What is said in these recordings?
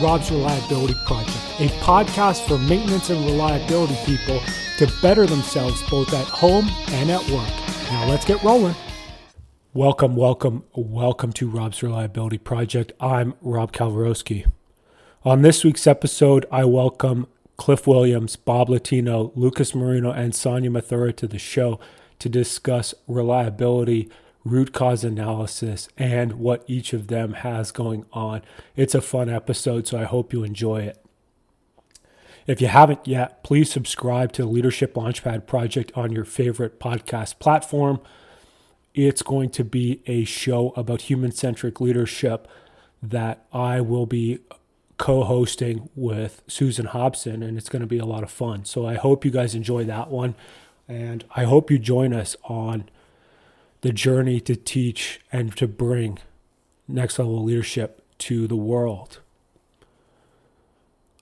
Rob's Reliability Project, a podcast for maintenance and reliability people to better themselves both at home and at work. Now let's get rolling. Welcome, welcome, welcome to Rob's Reliability Project. I'm Rob Kalwarowsky. On this week's episode, I welcome Cliff Williams, Bob Latino, Lucas Marino, and Sonia Mathura to the show to discuss reliability root cause analysis and what each of them has going on. It's a fun episode, so I hope you enjoy it. If you haven't yet, please subscribe to the Leadership Launchpad Project on your favorite podcast platform. It's going to be a show about human centric leadership that I will be co hosting with Susan Hobson, and it's going to be a lot of fun. So I hope you guys enjoy that one. And I hope you join us on the journey to teach and to bring next level leadership to the world.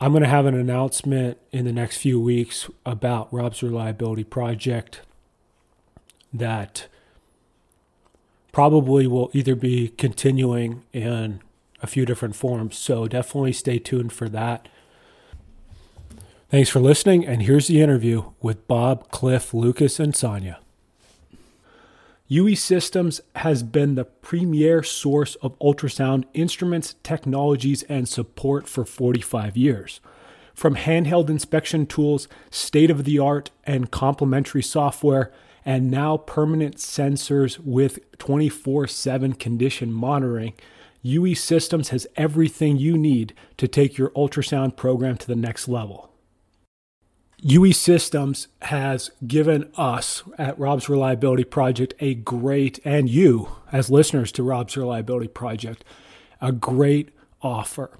I'm going to have an announcement in the next few weeks about Rob's Reliability Project that probably will either be continuing in a few different forms. So definitely stay tuned for that. Thanks for listening, and here's the interview with Bob, Cliff, Lucas, and Sonia. UE Systems has been the premier source of ultrasound instruments, technologies, and support for 45 years. From handheld inspection tools, state of the art and complementary software, and now permanent sensors with 24 7 condition monitoring, UE Systems has everything you need to take your ultrasound program to the next level. UE Systems has given us at Rob's Reliability Project a great, and you as listeners to Rob's Reliability Project, a great offer.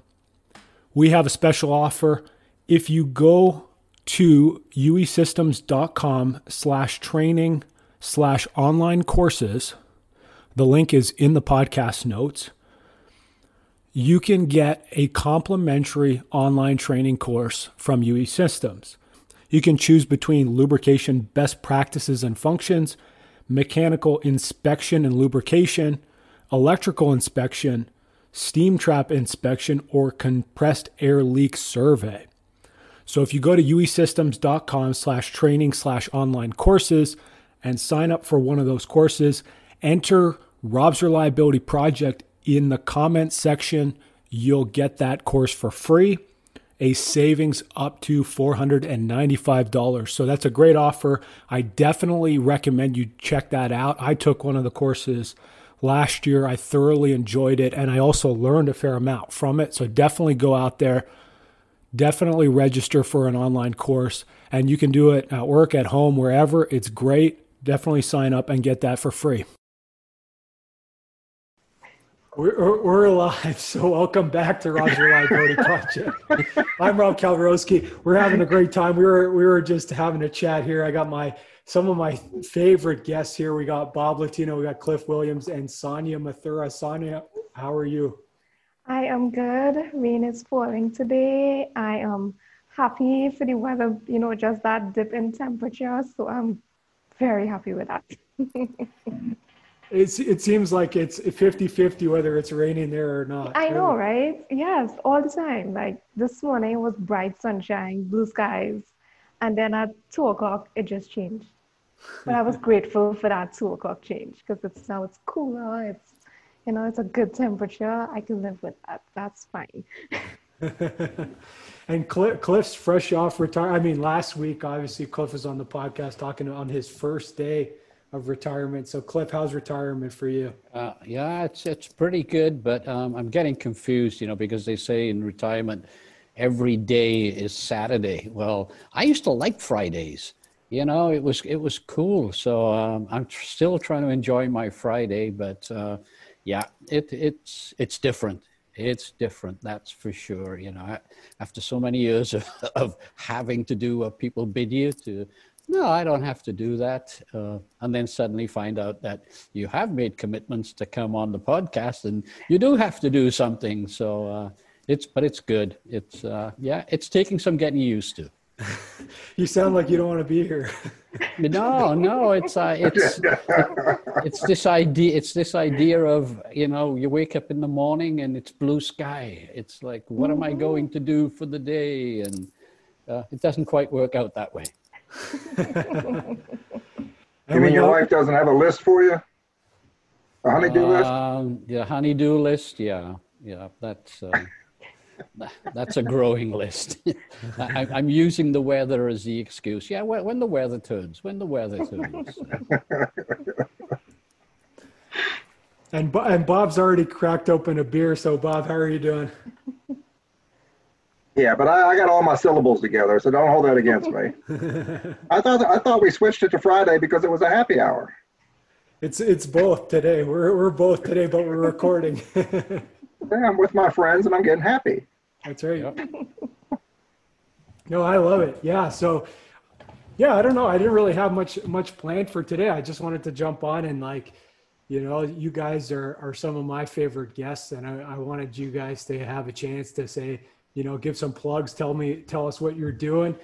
We have a special offer. If you go to uesystems.com slash training slash online courses, the link is in the podcast notes. You can get a complimentary online training course from UE Systems. You can choose between lubrication best practices and functions, mechanical inspection and lubrication, electrical inspection, steam trap inspection, or compressed air leak survey. So if you go to uesystems.com slash training slash online courses and sign up for one of those courses, enter Rob's Reliability Project in the comment section. You'll get that course for free a savings up to $495. So that's a great offer. I definitely recommend you check that out. I took one of the courses last year. I thoroughly enjoyed it and I also learned a fair amount from it. So definitely go out there. Definitely register for an online course and you can do it at work, at home, wherever. It's great. Definitely sign up and get that for free. We're, we're live, so welcome back to Rob's Reliability Project. I'm Rob Kalwarowsky. We're having a great time. We were we were just having a chat here. I got my some of my favorite guests here. We got Bob Latino, we got Cliff Williams, and Sonia Mathura. Sonia, how are you? I am good. Rain is falling today. I am happy for the weather. You know, just that dip in temperature. So I'm very happy with that. It's, it seems like it's 50 50 whether it's raining there or not. I know, right? Yes, all the time. Like this morning was bright sunshine, blue skies. And then at two o'clock, it just changed. But I was grateful for that two o'clock change because it's now it's cooler. It's, you know, it's a good temperature. I can live with that. That's fine. and Cliff, Cliff's fresh off retire. I mean, last week, obviously, Cliff was on the podcast talking on his first day of retirement. So, Cliff, how's retirement for you? Uh, yeah, it's it's pretty good, but um, I'm getting confused, you know, because they say in retirement every day is Saturday. Well, I used to like Fridays. You know, it was it was cool. So um, I'm tr- still trying to enjoy my Friday, but uh, yeah, it it's it's different. It's different, that's for sure. You know, after so many years of, of having to do what people bid you to no, I don't have to do that. Uh, and then suddenly find out that you have made commitments to come on the podcast and you do have to do something. So uh, it's, but it's good. It's, uh, yeah, it's taking some getting used to. you sound like you don't want to be here. no, no, it's uh, it's it's this idea. It's this idea of you know you wake up in the morning and it's blue sky. It's like what am I going to do for the day? And uh, it doesn't quite work out that way. You mean your wife doesn't have a list for you? A honeydew list? Um, yeah, honeydew list. Yeah, yeah. That's uh, that's a growing list. I, am using the weather as the excuse. Yeah, when, when the weather turns. When the weather turns. and and Bob's already cracked open a beer. So Bob, how are you doing? Yeah, but I, I, got all my syllables together, so don't hold that against me. I thought I thought we switched it to Friday because it was a happy hour. It's it's both today. We're we're both today, but we're recording. yeah, I'm with my friends and I'm getting happy. That's right. Yep. no, I love it. Yeah. So yeah, I don't know. I didn't really have much much planned for today. I just wanted to jump on and like, you know, you guys are are some of my favorite guests, and I, I wanted you guys to have a chance to say, you know, give some plugs. Tell me, tell us what you're doing.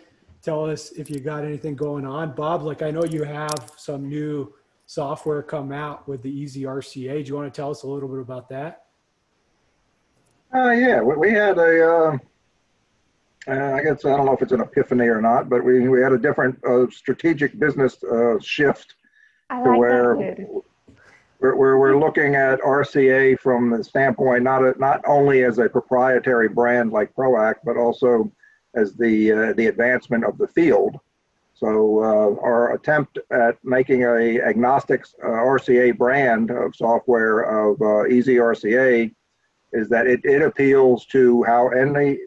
Tell us if you got anything going on, Bob. Like I know you have some new software come out with the Easy RCA. Do you want to tell us a little bit about that? Uh, yeah, we, we had a, uh, uh, I guess, I don't know if it's an epiphany or not, but we, we had a different uh, strategic business uh, shift I to like where we're, we're, we're looking at RCA from the standpoint not, a, not only as a proprietary brand like PROACT, but also as the, uh, the advancement of the field. So uh, our attempt at making a agnostic uh, RCA brand of software of uh, is that it, it appeals to how any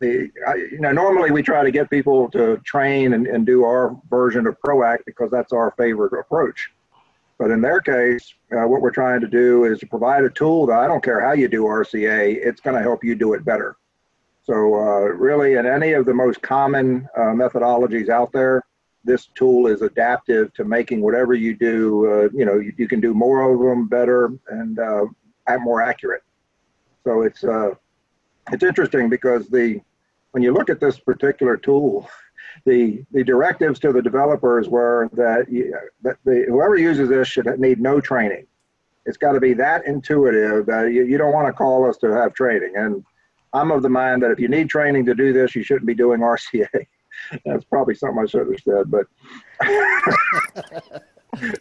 the you know normally we try to get people to train and, and do our version of PROACT because that's our favorite approach. But in their case, uh, what we're trying to do is to provide a tool that I don't care how you do RCA, it's going to help you do it better. So uh, really, in any of the most common uh, methodologies out there, this tool is adaptive to making whatever you do. Uh, you know, you, you, can do more of them better and uh, more accurate. So it's uh, it's interesting because the when you look at this particular tool, the the directives to the developers were that, you, that the, whoever uses this should need no training. It's got to be that intuitive that you, you don't want to call us to have training. And I'm of the mind that if you need training to do this, you shouldn't be doing RCA. That's probably something I should have said, but.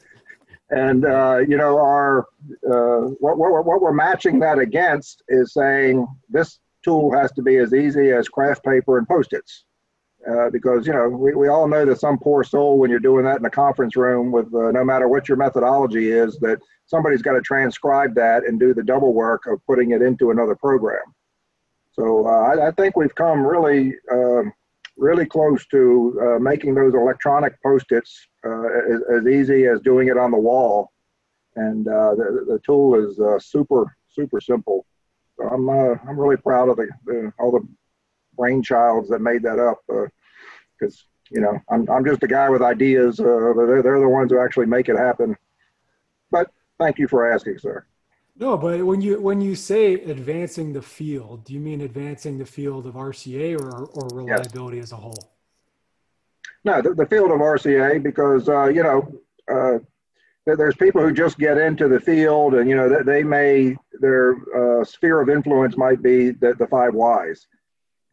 and uh, you know, our uh, what, what, what we're matching that against is saying this tool has to be as easy as kraft paper and post-its. Uh, because you know we, we all know that some poor soul when you're doing that in a conference room with uh, no matter what your methodology is that somebody's got to transcribe that and do the double work of putting it into another program so uh, I, I, think we've come really, um, really close to uh, making those electronic post-its uh, as, as, easy as doing it on the wall. And the, the tool is super, super simple. So I'm, I'm really proud of the, the, all the brainchilds that made that up because you know, I'm, I'm just a guy with ideas. Uh, they're, they're the ones who actually make it happen. But thank you for asking, sir. No, but when you when you say advancing the field, do you mean advancing the field of RCA or or reliability yes. as a whole? No, the, the field of RCA because uh, you know uh, there's people who just get into the field and you know they, they may their uh, sphere of influence might be the, the five whys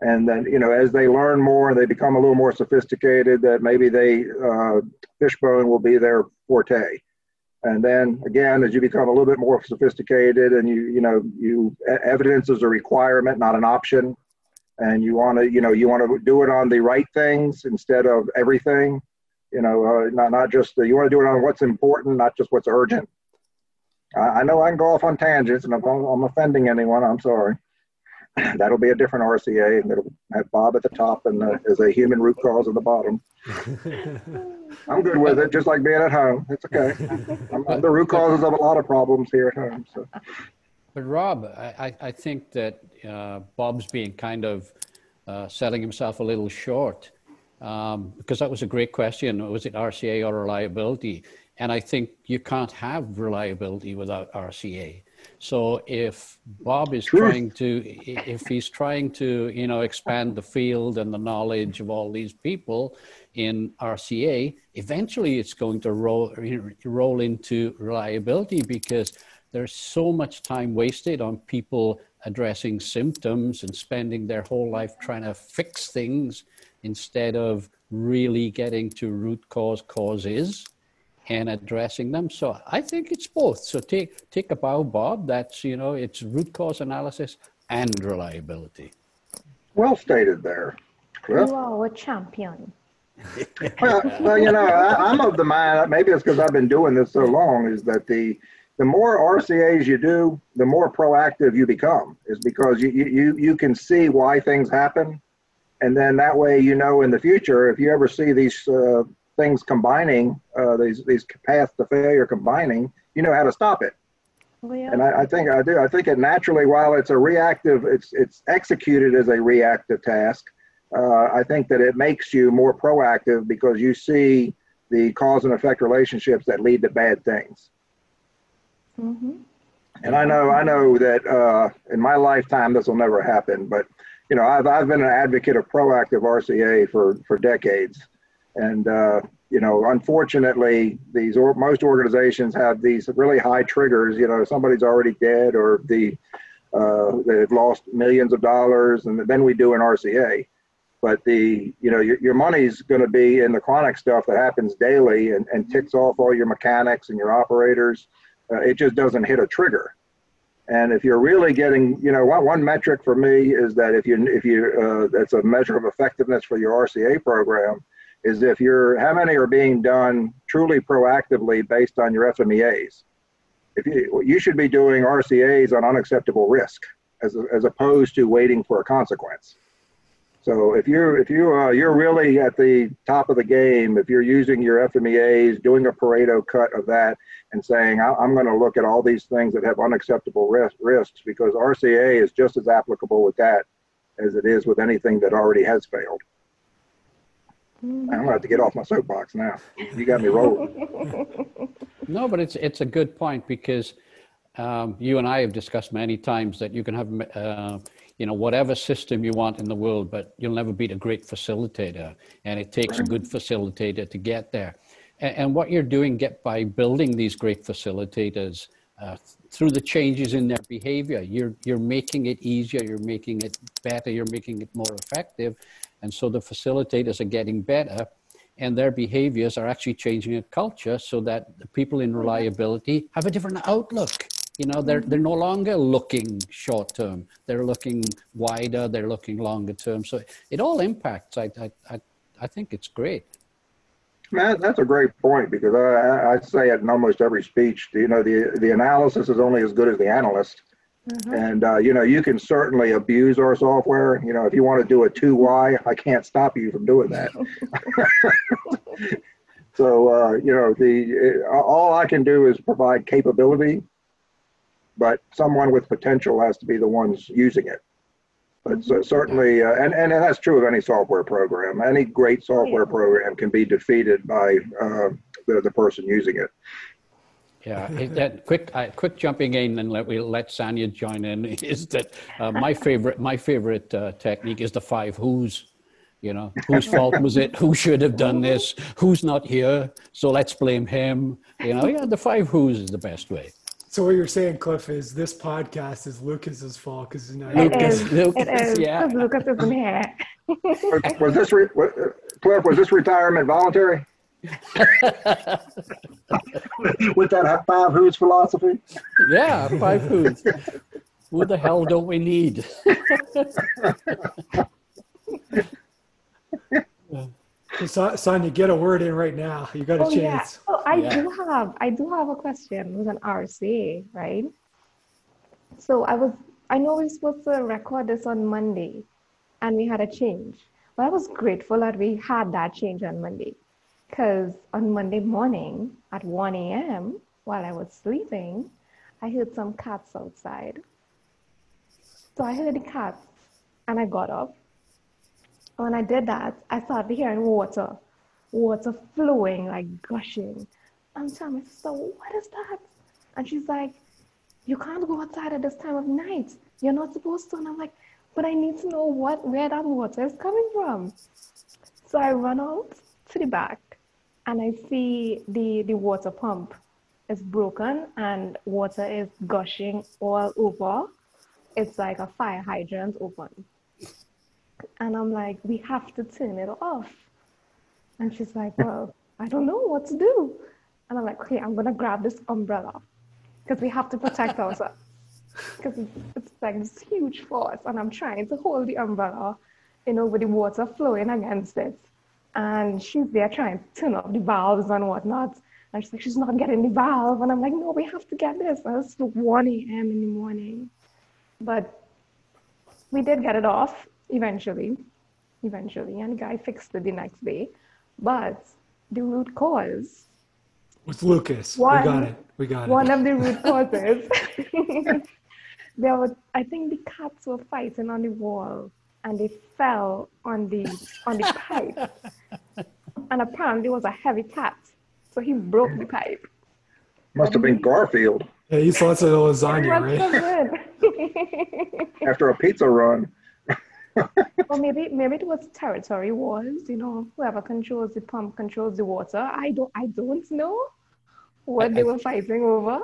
and then you know as they learn more and they become a little more sophisticated that maybe they uh, fishbone will be their forte and then again, as you become a little bit more sophisticated and you, you know, you evidence is a requirement, not an option. And you want to, you know, you want to do it on the right things instead of everything, you know, uh, not, not just, the, you want to do it on what's important, not just what's urgent. I, I know I can go off on tangents and if I'm, I'm offending anyone, I'm sorry. That'll be a different RCA and it'll have Bob at the top and uh, as a human root cause at the bottom. I'm good with it, just like being at home. It's okay. I'm the root causes of a lot of problems here at home. So. But Rob, I, I think that uh, Bob's being kind of uh, selling himself a little short um, because that was a great question. Was it RCA or reliability? And I think you can't have reliability without RCA. So if Bob is trying to, if he's trying to, you know, expand the field and the knowledge of all these people in RCA, eventually it's going to roll roll into reliability because there's so much time wasted on people addressing symptoms and spending their whole life trying to fix things instead of really getting to root cause causes and addressing them. So I think it's both. So take take a bow, Bob. That's you know it's root cause analysis and reliability. Well stated there. Cliff. You are a champion. well, well, you know, I, am of the mind. Maybe it's because I've been doing this so long. Is that the the more RCA's you do, the more proactive you become. Is because you you you can see why things happen, and then that way you know in the future if you ever see these uh, things combining, uh, these these paths to failure combining, you know how to stop it. Well, yeah. And I, I, think I do. I think it naturally, while it's a reactive, it's it's executed as a reactive task. Uh, I think that it makes you more proactive because you see the cause and effect relationships that lead to bad things. Mm-hmm. And I know, I know that uh, in my lifetime this will never happen, but you know, I've I've been an advocate of proactive RCA for for decades. And, uh, you know, unfortunately, these or, most organizations have these really high triggers. You know, somebody's already dead or the uh, they've lost millions of dollars, and then we do an RCA. But the you know your, your money's going to be in the chronic stuff that happens daily and, and ticks off all your mechanics and your operators. Uh, it just doesn't hit a trigger. And if you're really getting, you know, one, one metric for me is that if you if you uh, that's a measure of effectiveness for your RCA program is if you're how many are being done truly proactively based on your FMEAs. If you you should be doing RCAs on unacceptable risk as as opposed to waiting for a consequence. So if you're if you uh, you're really at the top of the game, if you're using your FMEAs, doing a Pareto cut of that, and saying I'm going to look at all these things that have unacceptable risk, risks, because RCA is just as applicable with that as it is with anything that already has failed. I'm gonna have to get off my soapbox now. You got me rolling. no, but it's it's a good point because um, you and I have discussed many times that you can have uh, you know whatever system you want in the world, but you'll never beat a great facilitator, and it takes right. a good facilitator to get there. And, and, what you're doing get by building these great facilitators. Uh, through the changes in their behavior, you're you're making it easier, you're making it better, you're making it more effective, and so the facilitators are getting better and their behaviors are actually changing a culture so that the people in reliability have a different outlook. You know, they're, they're no longer looking short term. They're looking wider, they're looking longer term. So it all impacts. I, I, I, I think it's great. Man, that's a great point because I, I say it in almost every speech. You know, the, the analysis is only as good as the analyst. Mm-hmm. And uh, you know, you can certainly abuse our software. You know, if you want to do a two Y, I can't stop you from doing that. so uh, you know, the uh, all I can do is provide capability, but someone with potential has to be the ones using it. But mm-hmm. certainly, uh, and, and that's true of any software program. Any great software yeah. program can be defeated by uh, the, the person using it. Yeah, that quick, uh, quick jumping in and let we let Sonia join in is that uh, my favorite, my favorite uh, technique is the five who's. You know, whose fault was it? Who should have done this? Who's not here? So let's blame him. You know, yeah, the five who's is the best way. So what you're saying, Cliff, is this podcast is Lucas's fault because not Lucas. Is, Lucas, it is. Yeah. Lucas isn't here. was this re- Cliff? Was this retirement voluntary? With that five who's philosophy? Yeah, five who's. Who the hell don't we need? so, Sonia, get a word in right now. You got a oh, chance. Yeah. Oh, I yeah. do have I do have a question with an RCA, right? So I was I know we are supposed to record this on Monday and we had a change. But I was grateful that we had that change on Monday because on Monday morning at 1 a.m., while I was sleeping, I heard some cats outside. So I heard the cats and I got up. When I did that, I started hearing water, water flowing, like gushing. I'm telling my sister, what is that? And she's like, you can't go outside at this time of night. You're not supposed to. And I'm like, but I need to know what where that water is coming from. So I run out to the back and I see the, the water pump is broken and water is gushing all over. It's like a fire hydrant open. And I'm like, we have to turn it off. And she's like, well, I don't know what to do. And I'm like, okay, I'm gonna grab this umbrella because we have to protect ourselves. Because it's, it's like this huge force, and I'm trying to hold the umbrella, you know, with the water flowing against it. And she's there trying to turn off the valves and whatnot. And she's like, she's not getting the valve. And I'm like, no, we have to get this. And it's 1 a.m. in the morning. But we did get it off eventually, eventually. And the guy fixed it the next day. But the root cause with Lucas. One, we got it. We got it. One of the root causes. there was, I think the cats were fighting on the wall and they fell on the on the pipe. And apparently it was a heavy cat. So he broke the pipe. Must have been Garfield. Yeah, he lots of lasagna, right? After a pizza run. or maybe maybe it was territory wars, you know, whoever controls the pump controls the water. I don't I don't know what I, they were fighting over.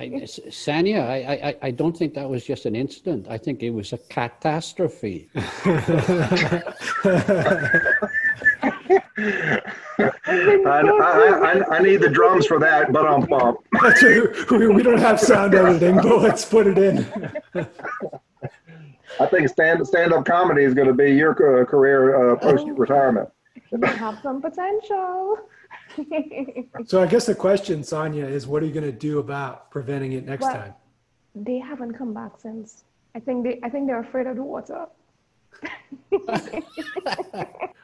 I, Sonia, I, I, I don't think that was just an incident. I think it was a catastrophe. I, I, I, need the drums for that, but um, I'm pumped. we, we don't have sound editing, but let's put it in. I think stand stand up comedy is going to be your uh, career uh, oh. post retirement. You have some potential. So I guess the question, Sonia, is what are you going to do about preventing it next well, time? They haven't come back since. I think they I think they're afraid of the water.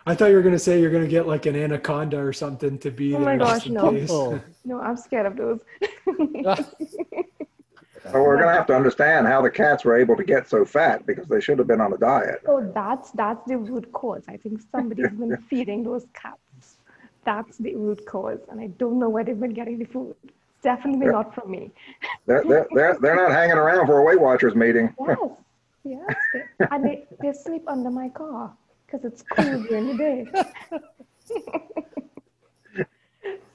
I thought you were going to say you're going to get like an anaconda or something to be. Oh my gosh, no! Oh. No, I'm scared of those. So we're going to have to understand how the cats were able to get so fat because they should have been on a diet. So that's that's the root cause. I think somebody's been feeding those cats. That's the root cause, and I don't know where they've been getting the food. Definitely they're, not from me. they're, they're, they're, they're not hanging around for a Weight Watchers meeting. Yes, yes. They, and they, they sleep under my car because it's cool during the day.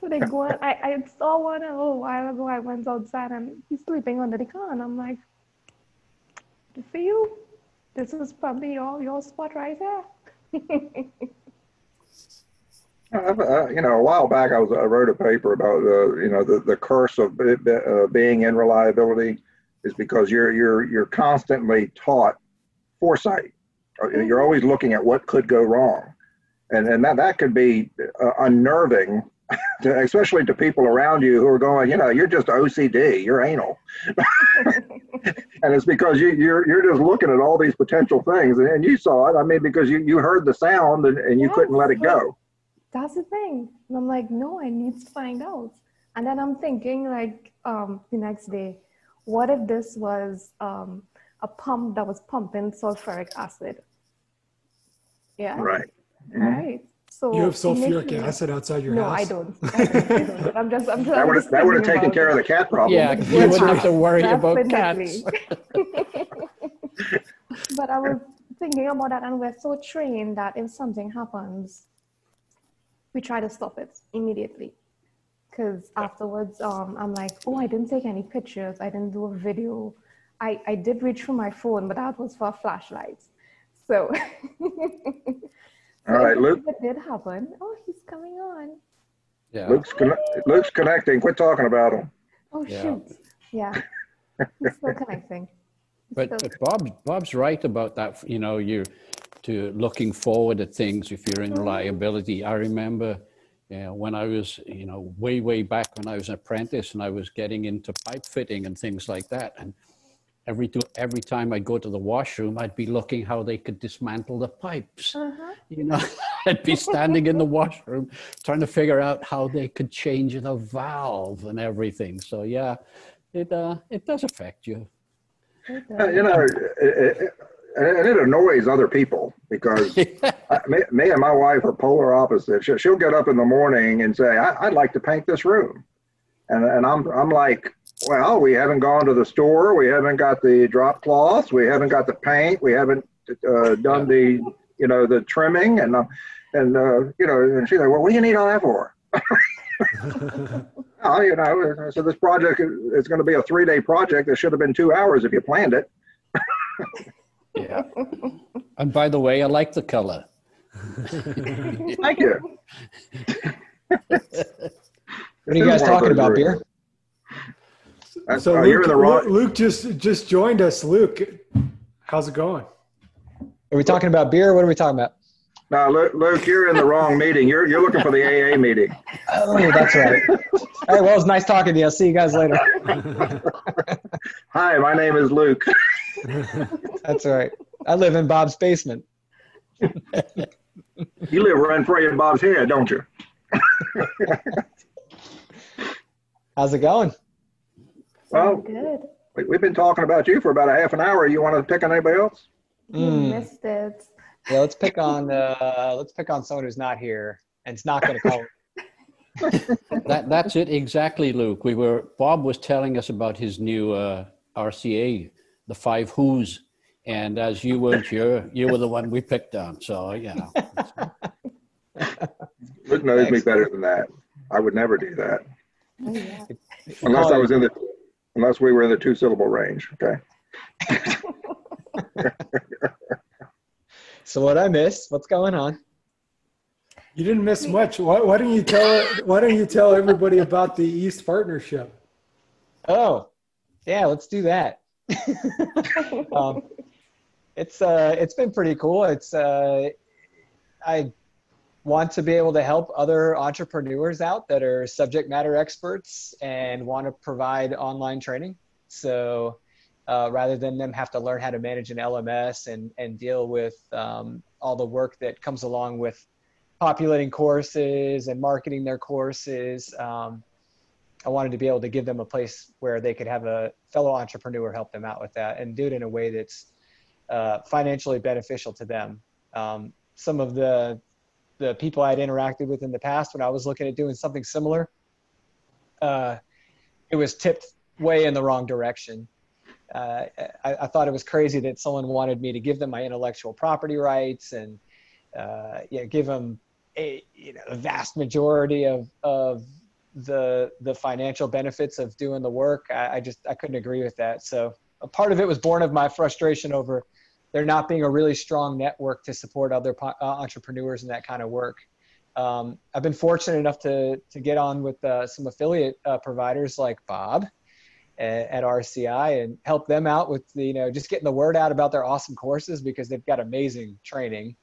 so they go I, I saw one a little while ago. I went outside and he's sleeping under the car. And I'm like, for you, this is probably your, your spot right there. Uh, you know, a while back, I was I wrote a paper about uh, you know the, the curse of uh, being in reliability is because you're you're you're constantly taught foresight. Uh, you're always looking at what could go wrong, and and that that could be uh, unnerving, to, especially to people around you who are going, you know, you're just OCD, you're anal, and it's because you you're you're just looking at all these potential things, and, and you saw it. I mean, because you you heard the sound and, and you yes. couldn't let it go that's the thing. And I'm like, no, I need to find out. And then I'm thinking, like, um, the next day, what if this was um, a pump that was pumping sulfuric acid? Yeah. Right. Mm-hmm. Right. So you have sulfuric acid outside your no, house? No, I don't. I don't. I'm just. I'm just. That would have, that would have taken care of the cat problem. Yeah, you wouldn't have to worry about cats. but I was thinking about that, and we're so trained that if something happens, we try to stop it immediately. Because afterwards um, i'm like oh i didn't take any pictures. I didn't do a video. I, I did reach for my phone but that was for flashlights. So, all right luke it did happen. Oh he's coming on. Yeah. Luke's, con- luke's connecting. Quit talking about him. Oh yeah. shoot. Yeah. He's still connecting. He's but, still- but bob's bob's right about that you know you to looking forward at things if you're in mm-hmm. reliability. I remember you know, when I was, you know, way, way back when I was an apprentice and I was getting into pipe fitting and things like that. And every, every time I'd go to the washroom, I'd be looking how they could dismantle the pipes. Uh-huh. You know, I'd be standing in the washroom trying to figure out how they could change the valve and everything. So yeah, it, uh, it does affect you. Uh, you know, it, and it annoys other people because I, me, me, and my wife are polar opposites. She'll, she'll get up in the morning and say, I, would like to paint this room," and and I'm I'm like, Well, we haven't gone to the store. We haven't got the drop cloths. We haven't got the paint. We haven't uh, done the, you know, the trimming and, uh, and uh, you know, and she's like, well, what do you need all that for? oh, you know, so this project is going to be a three-day project. That should have been two hours if you planned it. yeah. And by the way, I like the color. Thank you. what are you guys talking about, beer? so uh, Luke, Luke, Luke just just joined us. Luke, how's it going? Are we talking about beer? What are we talking about? No, Luke, Luke, you're in the wrong meeting. You're you're looking for the AA meeting. Oh, that's right. All right. Well, it's nice talking to you. I'll see you guys later. Hi, my name is Luke. That's right. I live in Bob's basement. you live right in front of Bob's head, don't you? How's it going? Well, good. We, have been talking about you for about a half an hour. You want to pick on anybody else? You mm. missed it. Yeah, let's pick on uh, let's pick on someone who's not here and it's not going to call. that that's it exactly, Luke. We were Bob was telling us about his new uh, RCA, the Five Who's, and as you weren't here, you were the one we picked on. So you know. Luke knows me better than that. I would never do that. Oh. Unless I was in the unless we were in the two syllable range. Okay. so what I missed? What's going on? You didn't miss much. Why, why don't you tell Why don't you tell everybody about the East Partnership? Oh, yeah, let's do that. um, it's uh, it's been pretty cool. It's uh, I want to be able to help other entrepreneurs out that are subject matter experts and want to provide online training. So uh, rather than them have to learn how to manage an LMS and, and deal with um, all the work that comes along with populating courses and marketing their courses, um, I wanted to be able to give them a place where they could have a fellow entrepreneur help them out with that and do it in a way that's uh, financially beneficial to them. Um, some of the the people I'd interacted with in the past when I was looking at doing something similar, uh, it was tipped way in the wrong direction. Uh, I, I, thought it was crazy that someone wanted me to give them my intellectual property rights and uh, yeah, give them a you know a vast majority of of the the financial benefits of doing the work. I, I just I couldn't agree with that. So a part of it was born of my frustration over there not being a really strong network to support other uh, entrepreneurs in that kind of work. Um, I've been fortunate enough to to get on with uh, some affiliate uh, providers like Bob at, at, RCI and help them out with the, you know just getting the word out about their awesome courses because they've got amazing training.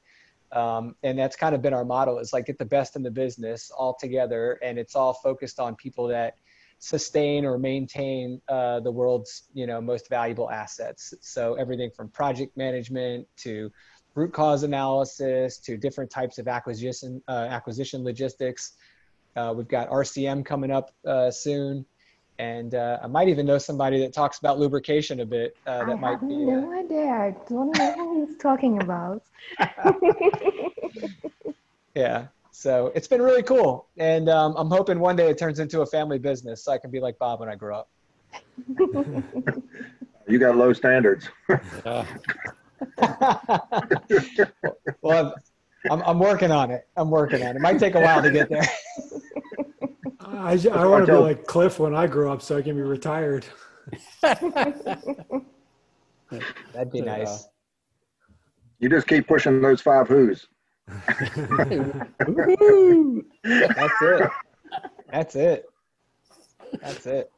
Um, and that's kind of been our model is like get the best in the business all together and it's all focused on people that sustain or maintain uh, the world's you know most valuable assets. So everything from project management to root cause analysis to different types of acquisition uh, acquisition logistics. Uh, we've got RCM coming up uh, soon, and uh, I might even know somebody that talks about lubrication a bit. Uh, that I might have be. No idea. I don't know who he's talking about. yeah. So it's been really cool, and um, I'm hoping one day it turns into a family business, so I can be like Bob when I grow up. you got low standards. well, I'm, I'm working on it. I'm working on it. It might take a while to get there. I, I want to be like Cliff when I grow up, so I can be retired. That'd be nice. You just keep pushing those five who's. That's it. That's it. That's it.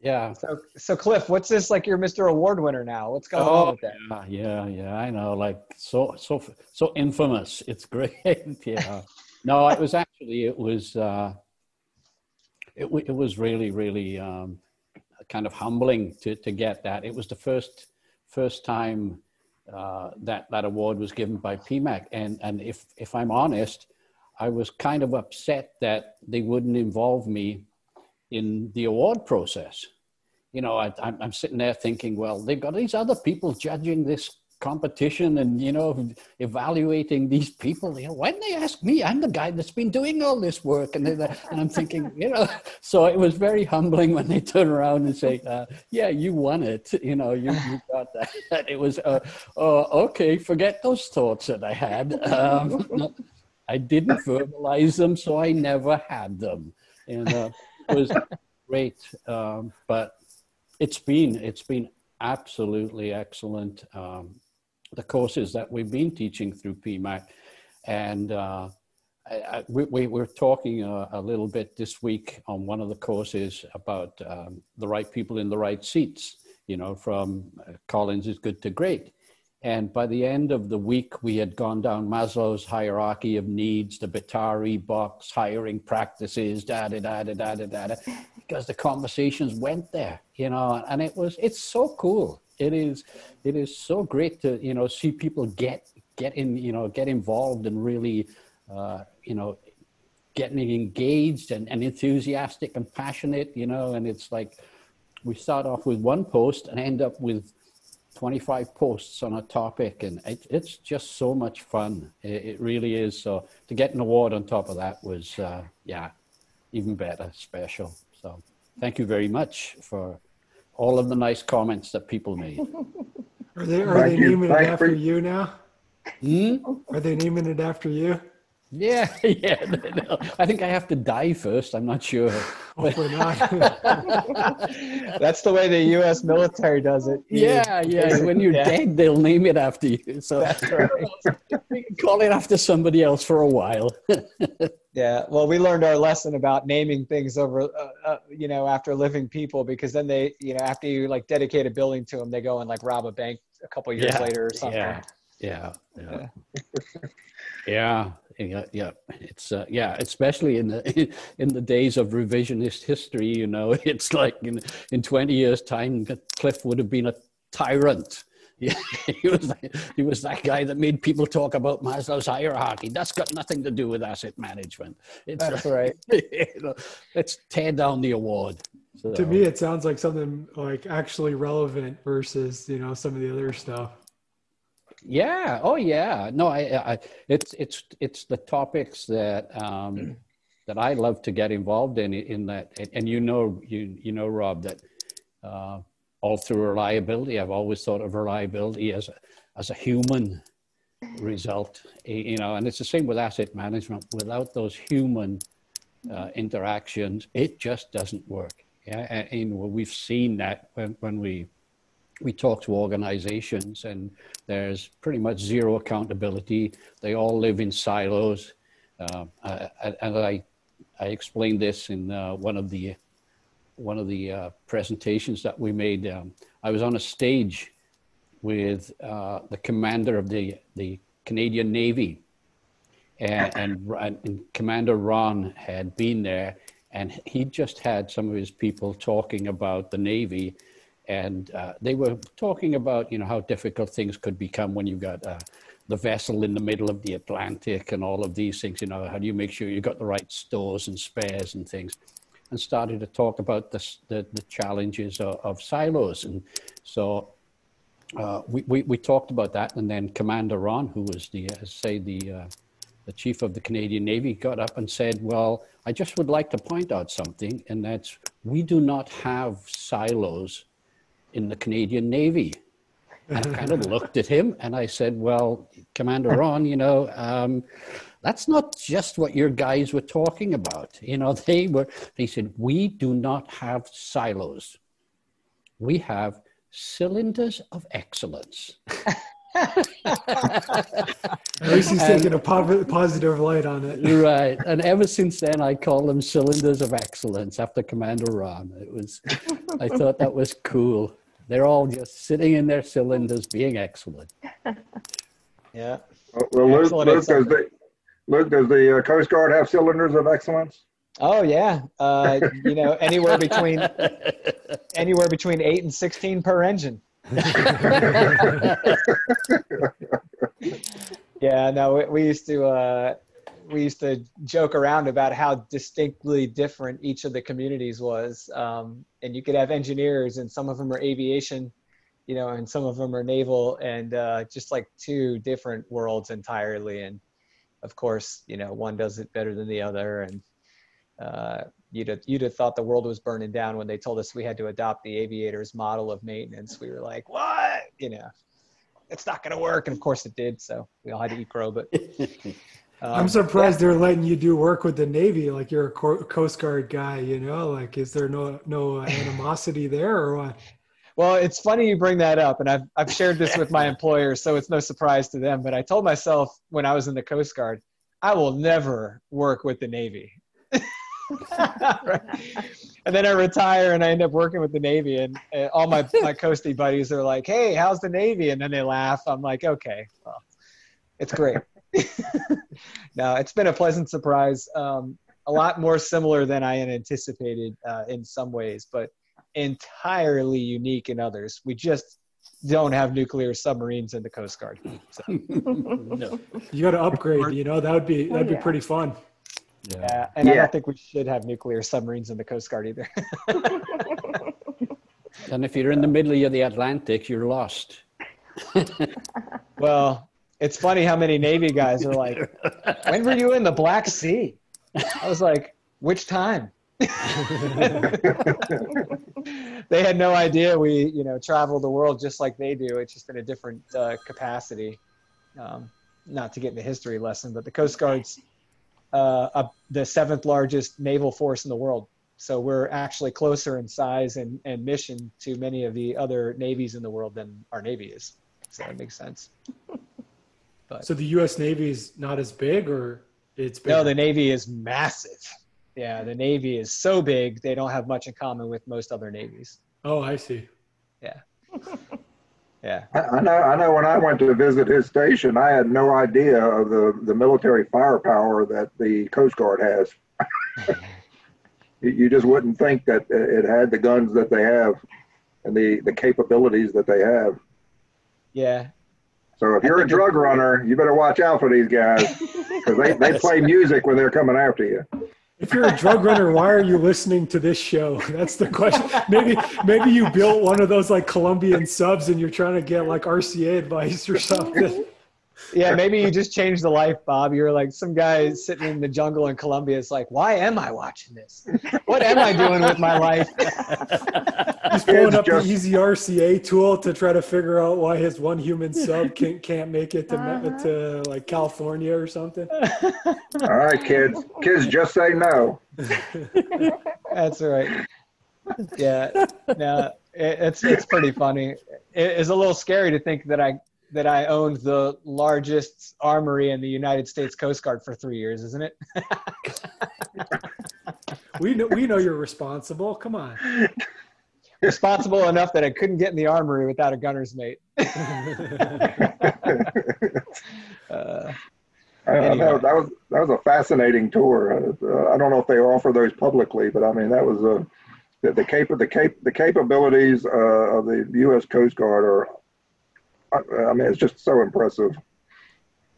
Yeah. So, so Cliff, what's this like? You're Mr. Award winner now. What's going oh, on with that? Yeah, yeah, yeah. I know. Like so, so, so infamous. It's great. yeah. No, it was actually it was uh, it it was really really um, kind of humbling to to get that. It was the first first time uh, that that award was given by PEMAC. And and if if I'm honest, I was kind of upset that they wouldn't involve me in the award process. You know, I, I'm sitting there thinking, well, they've got these other people judging this competition and you know evaluating these people you know they ask me? I'm the guy that's been doing all this work. And, and i'm thinking you know so it was very humbling when they turn around and say uh, yeah you won it. You know you, you got that. It was uh, oh, okay forget those thoughts that i had. Um, i didn't verbalize them so i never had them. And uh, it was great. Um, but it's been it's been absolutely excellent. Um, the courses that we've been teaching through PEMAC. And uh, I, we, we, were talking a, a, little bit this week on one of the courses about um, the right people in the right seats, you know, from uh, Collins is good to great. And by the end of the week, we had gone down Maslow's hierarchy of needs, the Betari box, hiring practices, da da da da da da, because the conversations went there, you know, and it was it's so cool it is it is so great to you know see people get get in you know get involved and really uh, you know getting engaged and, and enthusiastic and passionate you know and it's like we start off with one post and end up with 25 posts on a topic and it, it's just so much fun. It, it, really is. So to get an award on top of that was uh, yeah even better special. So thank you very much for all of the nice comments that people made. Are they are Thank they you. naming it after for... you now? Hmm? Are they naming it after you? Yeah, yeah. No, I think I have to die first. I'm not sure. Hopefully not. That's the way the U.S. military does it. Yeah, yeah. When you're yeah. dead, they'll name it after you. So right. we can call it after somebody else for a while. yeah. Well, we learned our lesson about naming things over, uh, uh, you know, after living people, because then they, you know, after you like dedicate a building to them, they go and like rob a bank a couple years yeah. later or something. Yeah. Yeah. Yeah. yeah yeah, yeah. It's uh, yeah, especially in the in the days of revisionist history. You know, it's like in in twenty years' time, Cliff would have been a tyrant. Yeah, he was he was that guy that made people talk about Maslow's hierarchy. That's got nothing to do with asset management. It's That's right. you know, let's tear down the award. So. To me, it sounds like something like actually relevant versus you know some of the other stuff. Yeah. Oh, yeah. No, I, I, it's it's it's the topics that um, that I love to get involved in. In that, and you know, you you know, Rob, that uh, all through reliability, I've always thought of reliability as a as a human result. You know, and it's the same with asset management. Without those human uh, interactions, it just doesn't work. Yeah, and, and we've seen that when when we we talk to organizations and there's pretty much zero accountability. They all live in silos. Uh, and I, I explained this in uh, one of the, one of the uh, presentations that we made. Um, I was on a stage with uh, the commander of the, the Canadian Navy and, and, and Commander Ron had been there and he just had some of his people talking about the Navy and uh, they were talking about you know how difficult things could become when you've got uh, the vessel in the middle of the Atlantic and all of these things. You know, how do you make sure you've got the right stores and spares and things? And started to talk about the the, the challenges of, of, silos. And so uh, we, we, we talked about that. And then Commander Ron, who was the uh, say the uh, the chief of the Canadian Navy, got up and said, "Well, I just would like to point out something, and that's we do not have silos." In the Canadian Navy. And I kind of looked at him and I said, Well, Commander Ron, you know, um, that's not just what your guys were talking about. You know, they were, they said, We do not have silos, we have cylinders of excellence. At least he's taking a positive light on it. right. And ever since then, I call them cylinders of excellence after Commander Ron. It was, I thought that was cool. They're all just sitting in their cylinders being excellent. yeah. Well, Luke, Luke, does the, Luke, does the uh, Coast Guard have cylinders of excellence? Oh yeah, uh, you know anywhere between anywhere between eight and sixteen per engine. yeah, no, we, used to uh, we used to joke around about how distinctly different each of the communities was, um, and you could have engineers, and some of them are aviation you know, and some of them are naval and uh, just like two different worlds entirely. And of course, you know, one does it better than the other. And uh, you'd have, you'd have thought the world was burning down when they told us we had to adopt the aviator's model of maintenance. We were like, what? You know, it's not going to work. And of course it did. So we all had to eat crow, but. Um, I'm surprised yeah. they're letting you do work with the Navy. Like you're a Coast Guard guy, you know. Like, is there no no animosity there or what? Well, it's funny you bring that up, and I've I've shared this with my employers, so it's no surprise to them. But I told myself when I was in the Coast Guard, I will never work with the Navy. Right? And then I retire and I end up working with the Navy, and, and all my my coastie buddies are like, "Hey, how's the Navy?" And then they laugh. I'm like, "Okay, well, it's great." no, it's been a pleasant surprise. Um, a lot more similar than I had anticipated uh, in some ways, but entirely unique in others. We just don't have nuclear submarines in the Coast Guard. So. no. You got to upgrade. You know that would be that'd be pretty fun. Yeah, uh, and yeah. I don't think we should have nuclear submarines in the Coast Guard either. and if you're in the middle of the Atlantic, you're lost. well, it's funny how many Navy guys are like, when were you in the Black Sea? I was like, which time? they had no idea we, you know, travel the world just like they do. It's just in a different uh, capacity. Um, not to get into history lesson, but the Coast Guard's uh, the seventh largest naval force in the world. So we're actually closer in size and, and mission to many of the other navies in the world than our Navy is. So that makes sense. But so the U.S. Navy is not as big, or it's bigger? no, the Navy is massive. Yeah, the Navy is so big they don't have much in common with most other navies. Oh, I see. Yeah. Yeah. I, I, know. I know. When I went to visit his station, I had no idea of the the military firepower that the Coast Guard has. you just wouldn't think that it had the guns that they have and the the capabilities that they have. Yeah, so if you're a drug runner, you better watch out for these guys because they, they play music when they're coming after you. If you're a drug runner, why are you listening to this show? That's the question. Maybe maybe you built one of those like Colombian subs and you're trying to get like RCA advice or something. Yeah, maybe you just changed the life, Bob. You're like some guy sitting in the jungle in Colombia. It's like, why am I watching this? What am I doing with my life? He's pulling up just... the Easy RCA tool to try to figure out why his one human sub can't, can't make it to uh-huh. to like California or something. All right, kids. Kids, just say no. That's right. Yeah. No, it, it's it's pretty funny. It, it's a little scary to think that I that I owned the largest armory in the United States Coast Guard for three years, isn't it? we know we know you're responsible. Come on. Responsible enough that I couldn't get in the armory without a gunner's mate. uh, anyway. that, that was that was a fascinating tour. Uh, I don't know if they offer those publicly, but I mean that was a the, the cap the cap the capabilities uh, of the U.S. Coast Guard are I mean, it's just so impressive.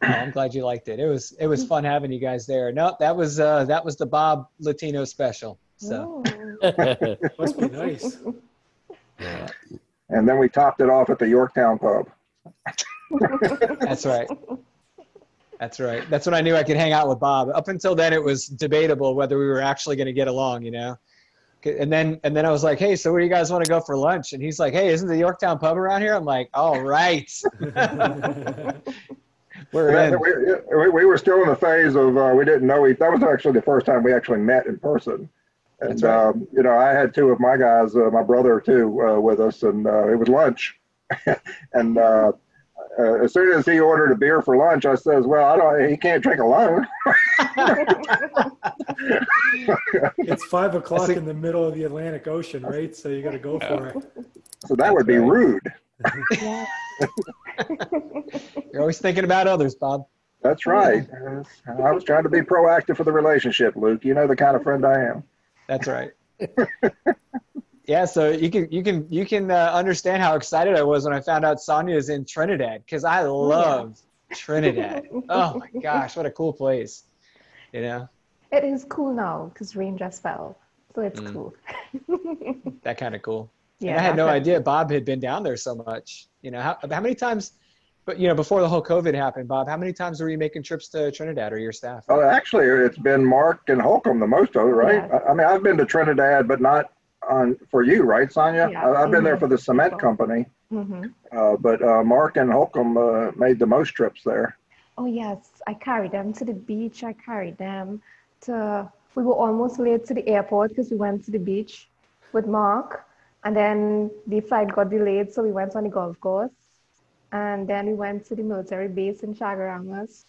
Oh, I'm glad you liked it. It was it was fun having you guys there. No, that was uh, that was the Bob Latino special. So must be nice. Yeah. And then we topped it off at the Yorktown pub. That's right. That's right. That's when I knew I could hang out with Bob. Up until then, it was debatable whether we were actually going to get along. You know and then and then I was like, hey, so where do you guys want to go for lunch? And he's like, hey, isn't the Yorktown pub around here? I'm like, all right. we're in. We, we, were still in the phase of uh, we didn't know. We, that was actually the first time we actually met in person. And right. um, you know, I had two of my guys, uh, my brother too, uh, with us, and uh, it was lunch. and uh, uh, as soon as he ordered a beer for lunch, I says, "Well, I don't. He can't drink alone." it's five o'clock in the middle of the Atlantic Ocean, right? So you got to go for it. So that would be rude. You're always thinking about others, Bob. That's right. I was trying to be proactive for the relationship, Luke. You know the kind of friend I am. That's right yeah, so you can you can you can uh, understand how excited I was when I found out Sonia is in Trinidad because I love yeah. Trinidad. oh my gosh, what a cool place! You know. It is cool now because rain just fell, so it's mm. cool. that kind of cool. Yeah, I had no idea Bob had been down there so much. You know, how, how many times, but you know, before the whole COVID happened, Bob, how many times were you making trips to Trinidad or your staff? Oh, actually, it's been Mark and Holcomb the most of it, right? Yeah. I, I, mean, I've been to Trinidad, but not on for you, right, Sonia? Yeah. I, have been mm-hmm. there for the cement company. Mm-hmm. Uh, but uh, Mark and Holcomb uh, made the most trips there. Oh yes, I carried them to the beach. I carried them to. We were almost late to the airport because we went to the beach with Mark, and then the flight got delayed, so we went on the golf course, and then we went to the military base in Chaguaramas,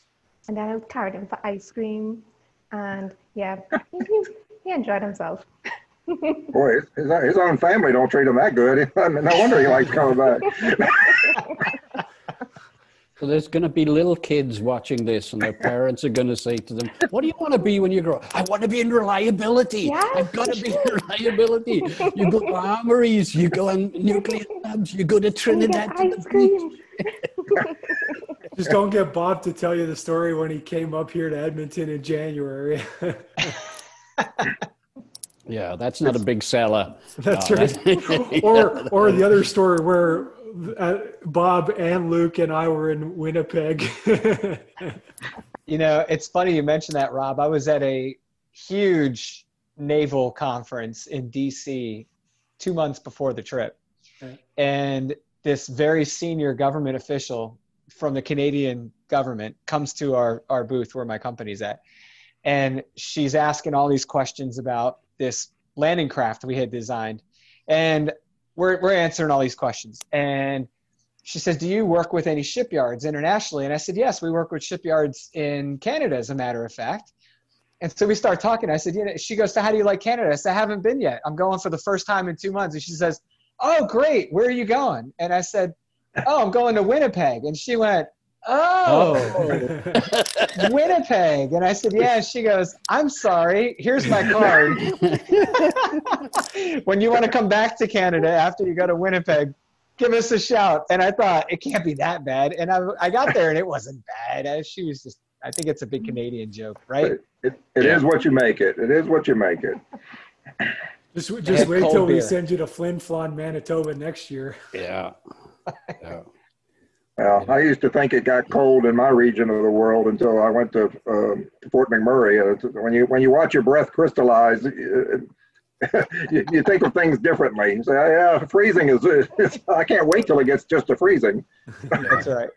and then I carried him for ice cream, and yeah, he, he enjoyed himself. Boy, his, his own family don't treat him that good. no wonder he likes coming back. So there's going to be little kids watching this, and their parents are going to say to them, "What do you want to be when you grow up?" I want to be in reliability. Yes, I've got to be in reliability. You go to armories, you go on nuclear labs, you go to Trinidad to the beach. Just don't get Bob to tell you the story when he came up here to Edmonton in January. Yeah, that's not a big seller. That's no, right. That's, or or the other story where uh, Bob and Luke and I were in Winnipeg. you know, it's funny you mentioned that, Rob. I was at a huge naval conference in DC two months before the trip, and this very senior government official from the Canadian government comes to our our booth where my company's at, and she's asking all these questions about this landing craft we had designed. And we're, we're answering all these questions. And she says, Do you work with any shipyards internationally? And I said, Yes, we work with shipyards in Canada, as a matter of fact. And so we start talking. I said, you know, she goes, So how do you like Canada? I said, I haven't been yet. I'm going for the first time in two months. And she says, Oh, great. Where are you going? And I said, Oh, I'm going to Winnipeg. And she went, Oh, oh. Winnipeg. And I said, Yeah. She goes, I'm sorry. Here's my card. when you want to come back to Canada after you go to Winnipeg, give us a shout. And I thought, it can't be that bad. And I, I got there and it wasn't bad. She was just, I think it's a big Canadian joke, right? It, it, it yeah. is what you make it. It is what you make it. Just, just wait till beer. we send you to Flin Flon, Manitoba next year. Yeah. yeah. Well, I used to think it got cold in my region of the world until I went to um, Fort McMurray. Uh, when you when you watch your breath crystallize, you, you, think of things differently. You say, oh, "Yeah, freezing is." I can't wait till it gets just to freezing. That's right.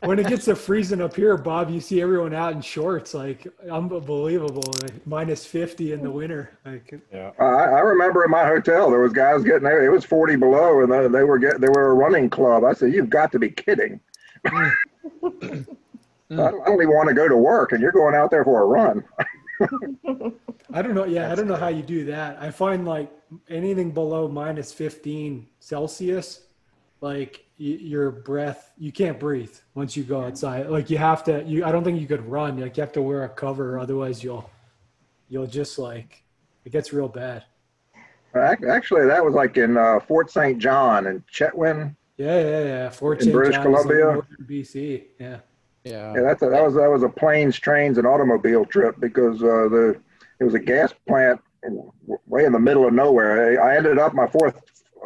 When it gets to freezing up here, Bob, you see everyone out in shorts, like unbelievable. Like, minus fifty in the winter. Like, yeah. I, I, remember in my hotel there was guys getting there. It was forty below, and they, they were get they were a running club. I said, "You've got to be kidding." Mm. I, don't, even want to go to work, and you're going out there for a run. I don't know. Yeah, I don't know how you do that. I find like anything below minus 15 Celsius, like your breath you can't breathe once you go outside. Like you have to you i don't think you could run. Like you have to wear a cover otherwise you'll you'll just like it gets real bad. Actually that was like in uh, fort st john and chetwynd. Yeah yeah yeah fort in st. british john columbia. bc yeah. Yeah. Yeah that's a, that was that was a planes trains and automobile trip because uh, the it was a gas plant way in the middle of nowhere. I ended up my fourth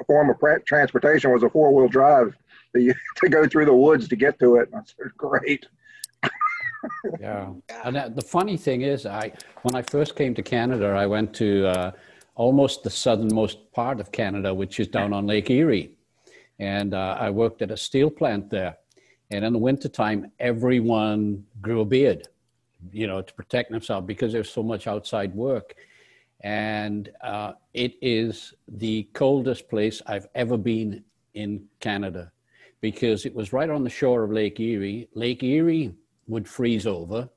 form of transportation was a four wheel drive to, to go through the woods to get to it. I said, great. yeah, and the funny thing is, I when I first came to Canada, I went to uh, almost the southernmost part of Canada, which is down on Lake Erie, and uh, I worked at a steel plant there. And in the wintertime, everyone grew a beard, you know, to protect themselves because there's so much outside work and uh, it is the coldest place I've ever been in Canada because it was right on the shore of Lake Erie. Lake Erie would freeze over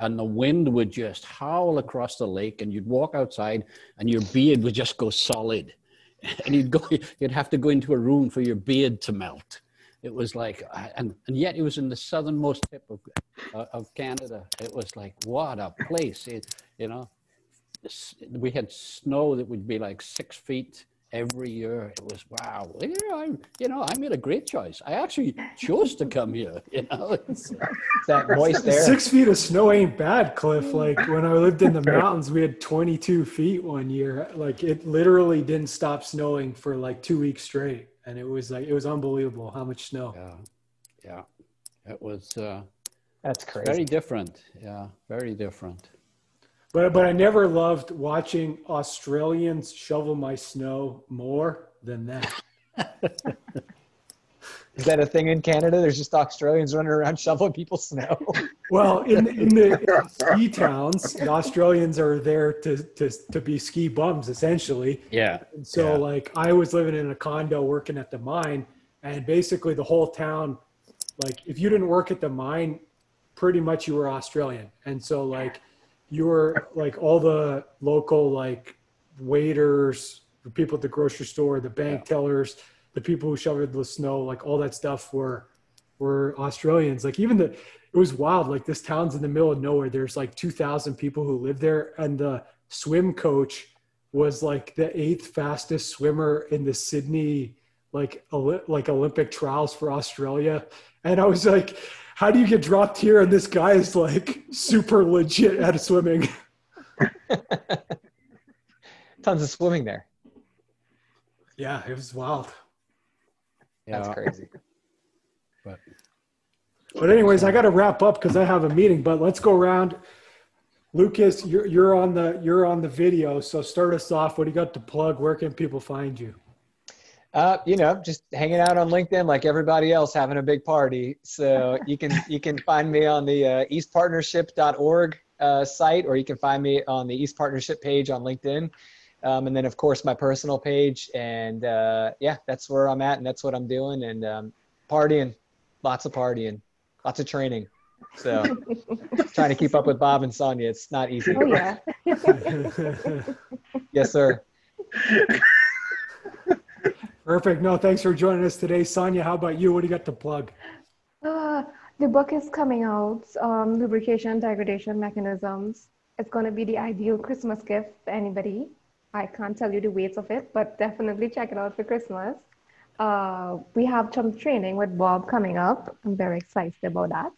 and the wind would just howl across the lake and you'd walk outside and your beard would just go solid. And you'd go you'd have to go into a room for your beard to melt. It was like and, and yet it was in the southernmost tip of, uh, of canada. It was like what a place. It, you know we had snow that would be like six feet every year. It was wow. Yeah, I'm, you know, I made a great choice. I actually chose to come here. You know, it's, It's that moist air. Six feet of snow ain't bad, Cliff. Like when I lived in the mountains, we had 22 feet one year. Like it literally didn't stop snowing for like two weeks straight. And it was like, it was unbelievable how much snow. yeah, yeah. It was uh, That's crazy. very different. Yeah, very different. But, but I never loved watching Australians shovel my snow more than that. Is that a thing in Canada? There's just Australians running around shoveling people's snow. Well, in, in the ski towns, the Australians are there to, to, to be ski bums essentially. Yeah, And so, Yeah. like, I was living in a condo working at the mine, and basically the whole town, like, if you didn't work at the mine, pretty much you were Australian. And so, like, you were like all the local, like, waiters, the people at the grocery store, the bank tellers, the people who shoveled the snow, like, all that stuff were were Australians. Like, even the it was wild. Like, this town's in the middle of nowhere. There's like 2,000 people who live there, and the swim coach was like the eighth fastest swimmer in the Sydney like like Olympic trials for Australia. And I was like, how do you get dropped here? And this guy is like super legit at swimming. Tons of swimming there. Yeah, it was wild. yeah. That's crazy. But But anyways, I got to wrap up because I have a meeting. But let's go around. Lucas, you're you're on the you're on the video. So start us off. What do you got to plug? Where can people find you? Uh, you know, just hanging out on LinkedIn like everybody else, having a big party. So you can you can find me on the uh, eastpartnership.org uh, site, or you can find me on the East Partnership page on LinkedIn, um, and then of course my personal page. And uh, yeah, that's where I'm at, and that's what I'm doing, and um, partying, lots of partying, lots of training. So trying to keep up with Bob and Sonia, it's not easy. Oh yeah. Yes, sir. Perfect. No, thanks for joining us today, Sonia. How about you? What do you got to plug? Uh, the book is coming out, um, Lubrication Degradation Mechanisms. It's going to be the ideal Christmas gift for anybody. I can't tell you the weights of it, but definitely check it out for Christmas. Uh, we have some training with Bob coming up. I'm very excited about that.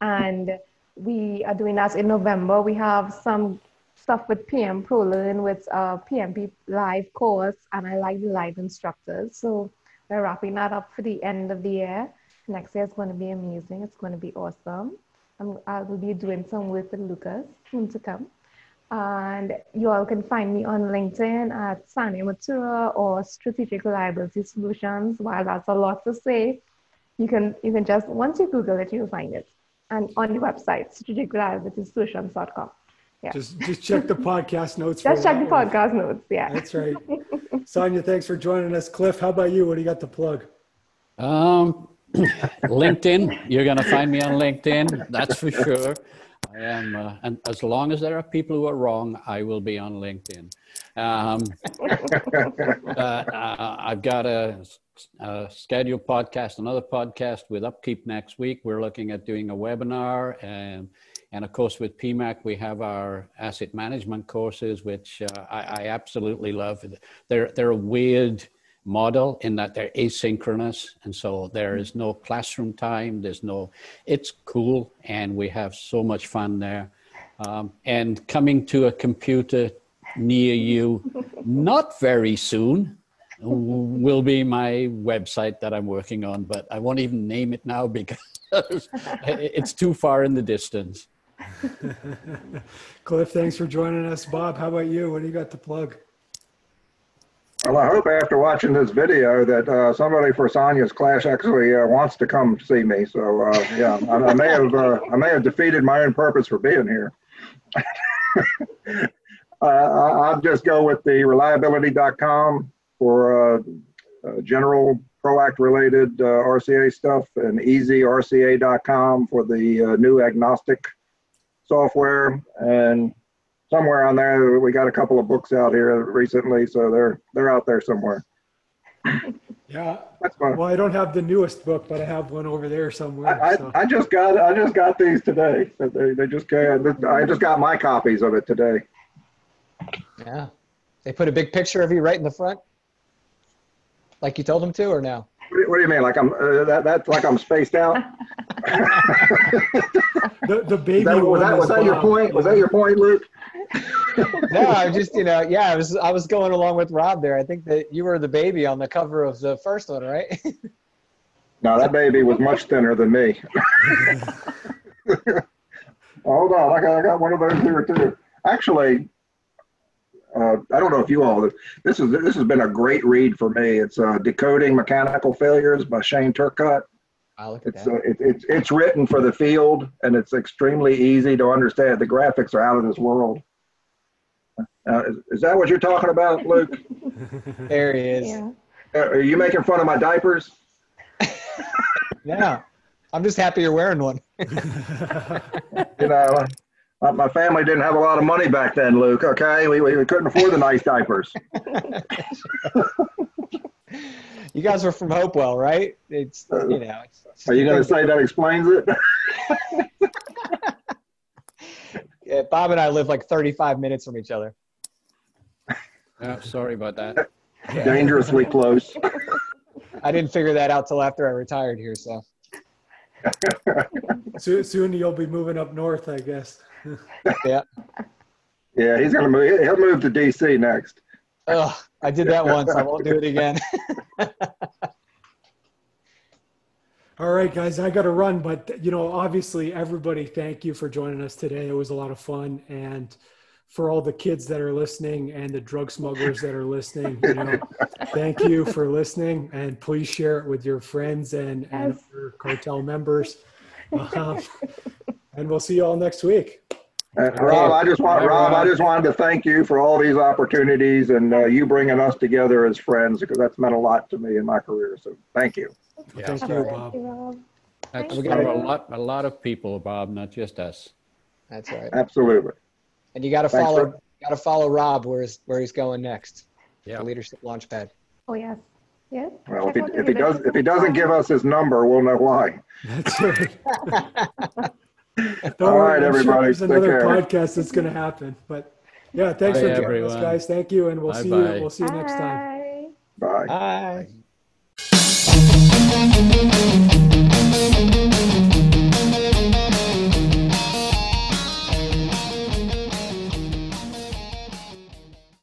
And we are doing that in November. We have some stuff with PM ProLearn with uh, PMP live course, and I like the live instructors. So we're wrapping that up for the end of the year. Next year is going to be amazing. It's going to be awesome. I'm, I will be doing some work with Lucas soon to come. And you all can find me on LinkedIn at Sanya Mathura or Strategic Reliability Solutions. While that's a lot to say, you can you can just once you Google it, you'll find it. And on the website, strategicreliabilitysolutions.com. Yeah. Just just check the podcast notes. for Just check the one. podcast notes. Yeah. That's right. Sonia, thanks for joining us. Cliff, how about you? What do you got to plug? Um, LinkedIn, you're going to find me on LinkedIn, that's for sure. I am, uh, and as long as there are people who are wrong, I will be on LinkedIn. Um, uh, uh, I've got a, a scheduled podcast, another podcast with Upkeep next week. We're looking at doing a webinar. And, and of course, with PEMAC, we have our asset management courses, which uh, I, I absolutely love. They're, they're a weird model in that they're asynchronous and so there is no classroom time there's no it's cool and we have so much fun there um, and coming to a computer near you not very soon will be my website that i'm working on but i won't even name it now because it's too far in the distance Cliff, thanks for joining us. Bob, how about you? What do you got to plug? Well, I hope after watching this video that uh, somebody for Sonia's class actually uh, wants to come see me. So uh, yeah, I, I may have uh, I may have defeated my own purpose for being here. I'll just go with the reliability.com for uh, uh, general ProAct related RCA stuff and easyrca.com for the new agnostic software and somewhere on there we got a couple of books out here recently so they're they're out there somewhere Yeah. that's fine Well, I don't have the newest book, but I have one over there somewhere. I, so. I, I just got I just got these today. They, they just came, I just got my copies of it today. Yeah. They put a big picture of you right in the front. like you told them to, or no? What do you- what do you mean? Like I'm uh, that? That's like I'm spaced out. The, the baby that, was one that, is was that your point? Was that your point, Luke? No, I just you know, yeah, I was I was going along with Rob there. I think that you were the baby on the cover of the first one, right? No, that baby was much thinner than me. Hold on, I got, I got one of those here too. Actually, uh, I don't know if you all this is this has been a great read for me. It's uh, Decoding Mechanical Failures by Shane Turcotte. I look at It's that. uh, it, it's it's written for the field and it's extremely easy to understand. The graphics are out of this world. Uh, is, is that what you're talking about, Luke? There he is. Yeah. Uh, Are you making fun of my diapers? Yeah. I'm just happy you're wearing one. You know, my family didn't have a lot of money back then, Luke. Okay, we, we, we couldn't afford the nice diapers. You guys are from Hopewell, right? It's uh, you know. It's, Are you going to say that explains it? Yeah, Bob and I live like 35 minutes from each other. Yeah, sorry about that. Dangerously close. I didn't figure that out till after I retired here. So Soon, soon you'll be moving up north, I guess. yeah. Yeah, he's going to move. He'll move to DC next. Ugh, I did that once. I won't do it again. All right, guys, I got to run, but you know, obviously, everybody, thank you for joining us today. It was a lot of fun, and for all the kids that are listening and the drug smugglers that are listening, you know, thank you for listening, and please share it with your friends and, and your cartel members. Um, and we'll see you all next week. Uh, Rob, I just want Rob. I just wanted to thank you for all these opportunities and uh, you bringing us together as friends because that's meant a lot to me in my career. So thank you. Yeah. Thank you, Thank Bob. you, Rob. That's Thank for you. a lot, a lot of people, Bob, not just us. That's right. Absolutely. And you got to follow. Rob. Got to follow Rob where he's where he's going next. Yeah. The leadership launchpad. Oh yes. Yes. Well, if he, if he does, if he doesn't give us his number, we'll know why. That's right. Don't All worry, right, I'm sure everybody, There's take another care. podcast that's going to happen, but yeah, thanks Bye, for joining us, guys. Thank you, and we'll see you. Bye-bye. We'll see you next time. Bye. Bye. Bye.